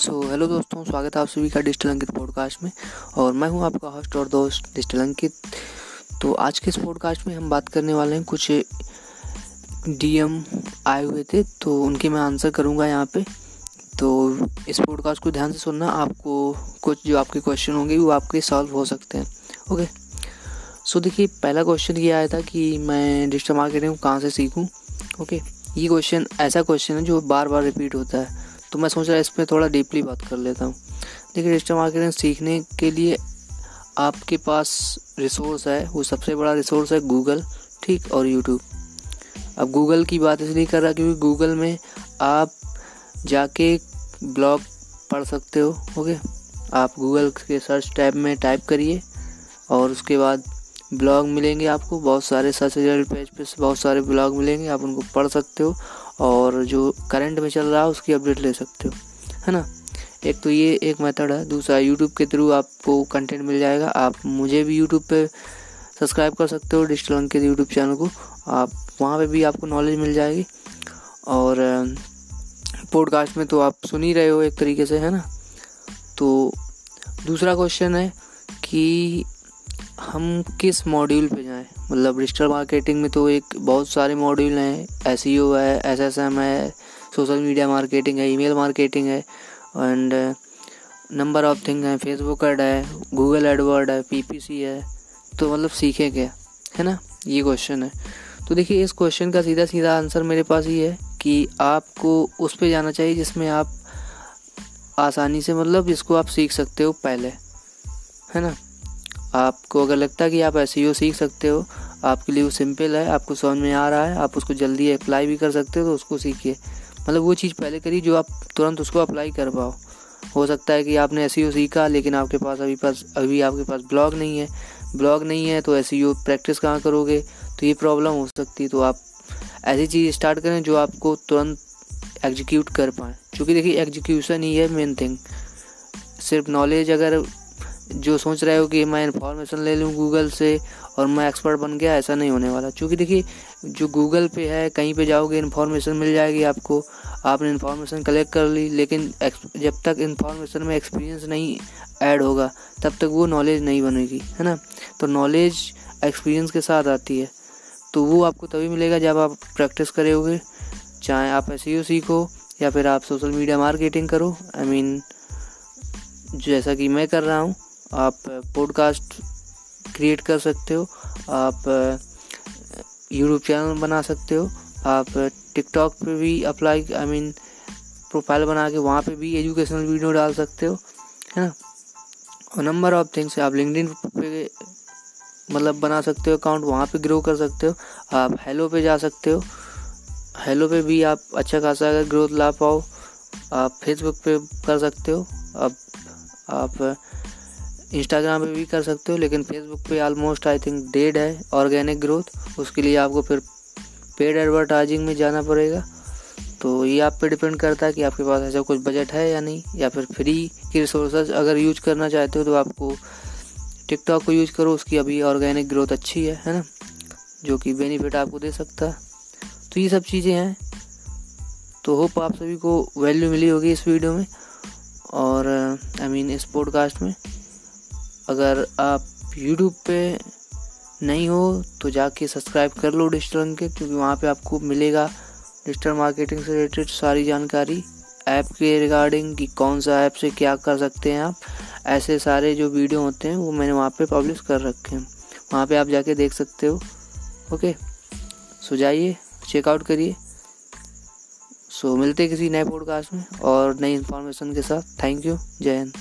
सो so, hello दोस्तों स्वागत है आप सभी का डिजिटल अंकित पॉडकास्ट में और मैं हूँ आपका होस्ट और दोस्त डिजिटल अंकित तो आज के इस पॉडकास्ट में हम बात करने वाले हैं कुछ डीएम आए हुए थे तो उनके मैं आंसर करूँगा यहाँ पे। तो इस पॉडकास्ट को ध्यान से सुनना आपको कुछ जो आपके क्वेश्चन होंगे वो आपके सॉल्व हो सकते हैं ओके सो देखिए पहला क्वेश्चन ये आया था कि मैं डिजिटल मार्केटिंग कहाँ से सीखूँ ओके ये क्वेश्चन ऐसा क्वेश्चन है जो बार बार रिपीट होता है। तो मैं सोच रहा इस पर थोड़ा डीपली बात कर लेता हूँ। देखिए डिजिटल मार्केटिंग सीखने के लिए आपके पास रिसोर्स है, वो सबसे बड़ा रिसोर्स है गूगल ठीक, और यूट्यूब अब गूगल की बात इसलिए कर रहा क्योंकि गूगल में आप जाके ब्लॉग पढ़ सकते हो ओके आप गूगल के सर्च टैब में टाइप करिए और उसके बाद ब्लॉग मिलेंगे आपको, बहुत सारे सर्च रिज़ल्ट पेज पे बहुत सारे ब्लॉग मिलेंगे, आप उनको पढ़ सकते हो और जो करंट में चल रहा है, उसकी अपडेट ले सकते हो, है ना? एक तो ये एक मेथड है। दूसरा यूट्यूब के थ्रू आपको कंटेंट मिल जाएगा। आप मुझे भी यूट्यूब पे सब्सक्राइब कर सकते हो डिजिटल अंकित यूट्यूब चैनल को। आप, वहाँ पे भी आपको नॉलेज मिल जाएगी। और पॉडकास्ट में तो आप सुन ही रहे हो एक तरीके से, है ना? तो दूसरा क्वेश्चन है कि हम किस मॉड्यूल पे जाएँ? मतलब डिजिटल मार्केटिंग में तो एक बहुत सारे मॉड्यूल हैं। एस है एस एस एम है सोशल मीडिया मार्केटिंग है ईमेल मार्केटिंग है एंड नंबर ऑफ़ थिंग है। फेसबुक एड है गूगल एडवर्ड है पीपीसी है। तो मतलब सीखें क्या? है ना? ये क्वेश्चन है। तो देखिए, इस क्वेश्चन का सीधा सीधा आंसर मेरे पास ये है कि आपको उस पर जाना चाहिए जिसमें आप आसानी से मतलब जिसको आप सीख सकते हो पहले। है ना? आपको अगर लगता है कि आप ऐसे सीख सकते हो। आपके लिए वो सिंपल है, आपको समझ में आ रहा है, आप उसको जल्दी अप्लाई भी कर सकते हो तो उसको सीखिए। मतलब वो चीज़ पहले करिए जो आप तुरंत उसको अप्लाई कर पाओ। हो सकता है कि आपने ऐसे सीखा, लेकिन आपके पास अभी पास, अभी आपके पास ब्लॉग नहीं है। ब्लॉग नहीं है तो ऐसे प्रैक्टिस कहाँ करोगे? तो ये प्रॉब्लम हो सकती है। तो आप ऐसी चीज़ स्टार्ट करें जो आपको तुरंत एग्जीक्यूट कर पाए। क्योंकि देखिए एग्जीक्यूशन ही है मेन थिंग सिर्फ़ नॉलेज अगर जो सोच रहे हो कि मैं इन्फॉर्मेशन ले लूँ गूगल से और मैं एक्सपर्ट बन गया ऐसा नहीं होने वाला। क्योंकि देखिए जो गूगल पे है कहीं पे जाओगे इन्फॉर्मेशन मिल जाएगी आपको। आपने इन्फॉर्मेशन कलेक्ट कर ली लेकिन जब तक इन्फॉर्मेशन में एक्सपीरियंस नहीं ऐड होगा तब तक वो नॉलेज नहीं बनेगी है ना? तो नॉलेज एक्सपीरियंस के साथ आती है। तो वो आपको तभी मिलेगा जब आप प्रैक्टिस करोगे चाहे आप ऐसे सीखो या फिर आप सोशल मीडिया मार्केटिंग करो। आई I मीन mean, जैसा कि मैं कर रहा हूँ आप पॉडकास्ट क्रिएट कर सकते हो, आप यूट्यूब चैनल बना सकते हो, आप टिकटॉक पे भी अप्लाई आई मीन प्रोफ़ाइल बना के वहाँ पे भी एजुकेशनल वीडियो डाल सकते हो, है ना? और नंबर ऑफ़ थिंग्स आप लिंकडिन पे मतलब बना सकते हो अकाउंट वहाँ पे ग्रो कर सकते हो, आप हेलो पे जा सकते हो हेलो पे भी आप अच्छा खासा अगर ग्रोथ ला पाओ, आप फेसबुक पे कर सकते हो, अब, आप इंस्टाग्राम पे भी कर सकते हो, लेकिन फेसबुक पे ऑलमोस्ट आई थिंक डेड है ऑर्गेनिक ग्रोथ उसके लिए आपको फिर पेड एडवर्टाइजिंग में जाना पड़ेगा। तो ये आप पे डिपेंड करता है कि आपके पास ऐसा कुछ बजट है या नहीं, या फिर फ्री की रिसोर्सेज अगर यूज़ करना चाहते हो तो आपको टिकटॉक को यूज़ करो, उसकी अभी ऑर्गेनिक ग्रोथ अच्छी है है ना? जो कि बेनिफिट आपको दे सकता है। तो ये सब चीज़ें हैं। तो होप आप सभी को वैल्यू मिली होगी इस वीडियो में, और आई मीन इस पॉडकास्ट में। अगर आप यूट्यूब पे नहीं हो तो जाके सब्सक्राइब कर लो डिजिटल अंकित क्योंकि वहाँ पे आपको मिलेगा डिजिटल मार्केटिंग से रिलेटेड सारी जानकारी ऐप के रिगार्डिंग कि कौन सा ऐप से क्या कर सकते हैं आप। ऐसे सारे जो वीडियो होते हैं, वो मैंने वहाँ पे पब्लिश कर रखे हैं। वहाँ पे आप जाके देख सकते हो। ओके सो जाइए चेकआउट करिए। सो मिलते किसी नए पॉडकास्ट में और नई इन्फॉर्मेशन के साथ। थैंक यू जय हिंद।